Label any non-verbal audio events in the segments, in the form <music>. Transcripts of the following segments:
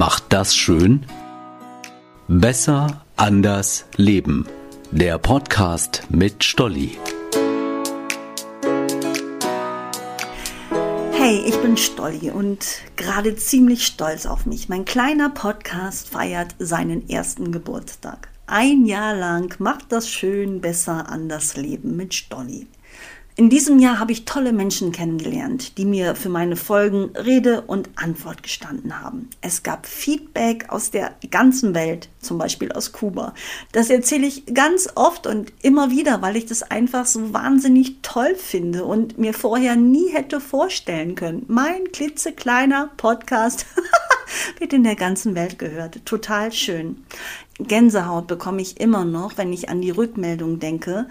macht das schön? Besser, anders, leben. Der Podcast mit Stolli. Hey, ich bin Stolli und gerade ziemlich stolz auf mich. Mein kleiner Podcast feiert seinen ersten Geburtstag. Ein Jahr lang macht das schön, besser, anders leben mit Stolli. In diesem Jahr habe ich tolle Menschen kennengelernt, die mir für meine Folgen Rede und Antwort gestanden haben. Es gab Feedback aus der ganzen Welt, zum Beispiel aus Kuba. Das erzähle ich ganz oft und immer wieder, weil ich das einfach so wahnsinnig toll finde und mir vorher nie hätte vorstellen können. Mein klitzekleiner Podcast <laughs> wird in der ganzen Welt gehört. Total schön. Gänsehaut bekomme ich immer noch, wenn ich an die Rückmeldung denke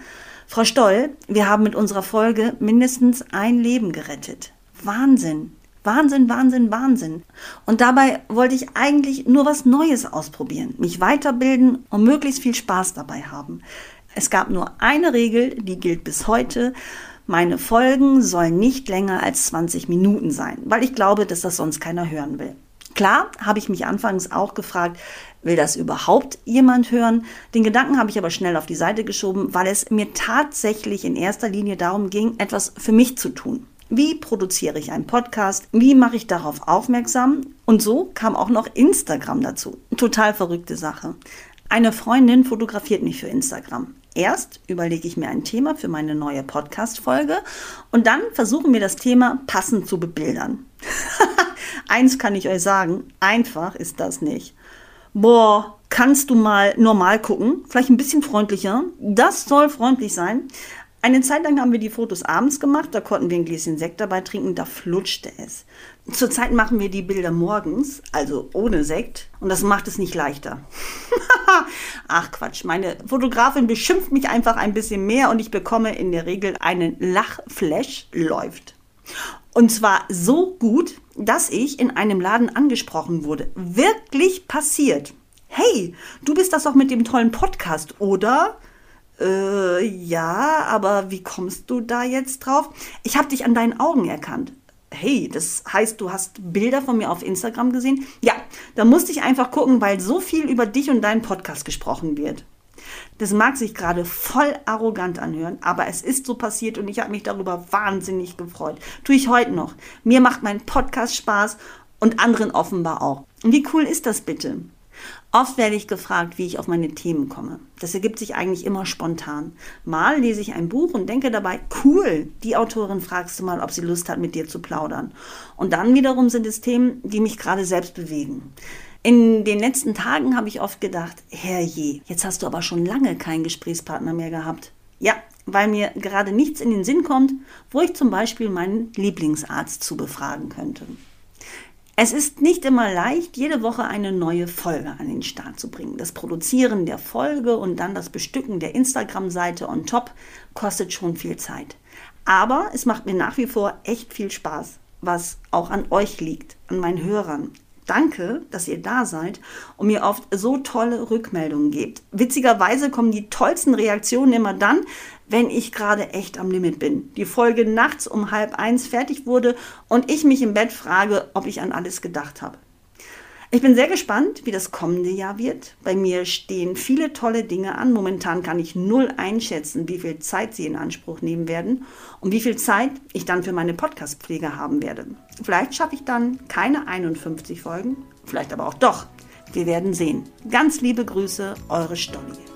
Frau Stoll, wir haben mit unserer Folge mindestens ein Leben gerettet. Wahnsinn. Wahnsinn, Wahnsinn, Wahnsinn. Und dabei wollte ich eigentlich nur was Neues ausprobieren, mich weiterbilden und möglichst viel Spaß dabei haben. Es gab nur eine Regel, die gilt bis heute. Meine Folgen sollen nicht länger als 20 Minuten sein, weil ich glaube, dass das sonst keiner hören will. Klar, habe ich mich anfangs auch gefragt, will das überhaupt jemand hören? Den Gedanken habe ich aber schnell auf die Seite geschoben, weil es mir tatsächlich in erster Linie darum ging, etwas für mich zu tun. Wie produziere ich einen Podcast? Wie mache ich darauf aufmerksam? Und so kam auch noch Instagram dazu. Total verrückte Sache. Eine Freundin fotografiert mich für Instagram. Erst überlege ich mir ein Thema für meine neue Podcast-Folge und dann versuchen wir das Thema passend zu bebildern. <laughs> Eins kann ich euch sagen, einfach ist das nicht. Boah, kannst du mal normal gucken? Vielleicht ein bisschen freundlicher. Das soll freundlich sein. Eine Zeit lang haben wir die Fotos abends gemacht, da konnten wir ein Gläschen Sekt dabei trinken, da flutschte es. Zurzeit machen wir die Bilder morgens, also ohne Sekt, und das macht es nicht leichter. <laughs> Ach Quatsch, meine Fotografin beschimpft mich einfach ein bisschen mehr und ich bekomme in der Regel einen Lachflash, läuft. Und zwar so gut, dass ich in einem Laden angesprochen wurde. Wirklich passiert. Hey, du bist das auch mit dem tollen Podcast, oder? Äh, ja, aber wie kommst du da jetzt drauf? Ich habe dich an deinen Augen erkannt. Hey, das heißt, du hast Bilder von mir auf Instagram gesehen? Ja, da musste ich einfach gucken, weil so viel über dich und deinen Podcast gesprochen wird. Das mag sich gerade voll arrogant anhören, aber es ist so passiert und ich habe mich darüber wahnsinnig gefreut. Tue ich heute noch. Mir macht mein Podcast Spaß und anderen offenbar auch. Und wie cool ist das bitte? Oft werde ich gefragt, wie ich auf meine Themen komme. Das ergibt sich eigentlich immer spontan. Mal lese ich ein Buch und denke dabei, cool, die Autorin fragst du mal, ob sie Lust hat, mit dir zu plaudern. Und dann wiederum sind es Themen, die mich gerade selbst bewegen. In den letzten Tagen habe ich oft gedacht, herrje, jetzt hast du aber schon lange keinen Gesprächspartner mehr gehabt. Ja, weil mir gerade nichts in den Sinn kommt, wo ich zum Beispiel meinen Lieblingsarzt zu befragen könnte. Es ist nicht immer leicht, jede Woche eine neue Folge an den Start zu bringen. Das Produzieren der Folge und dann das Bestücken der Instagram-Seite on top kostet schon viel Zeit. Aber es macht mir nach wie vor echt viel Spaß, was auch an euch liegt, an meinen Hörern. Danke, dass ihr da seid und mir oft so tolle Rückmeldungen gebt. Witzigerweise kommen die tollsten Reaktionen immer dann, wenn ich gerade echt am Limit bin. Die Folge nachts um halb eins fertig wurde und ich mich im Bett frage, ob ich an alles gedacht habe. Ich bin sehr gespannt, wie das kommende Jahr wird. Bei mir stehen viele tolle Dinge an. Momentan kann ich null einschätzen, wie viel Zeit sie in Anspruch nehmen werden und wie viel Zeit ich dann für meine Podcast-Pflege haben werde. Vielleicht schaffe ich dann keine 51 Folgen, vielleicht aber auch doch. Wir werden sehen. Ganz liebe Grüße, eure Stolli.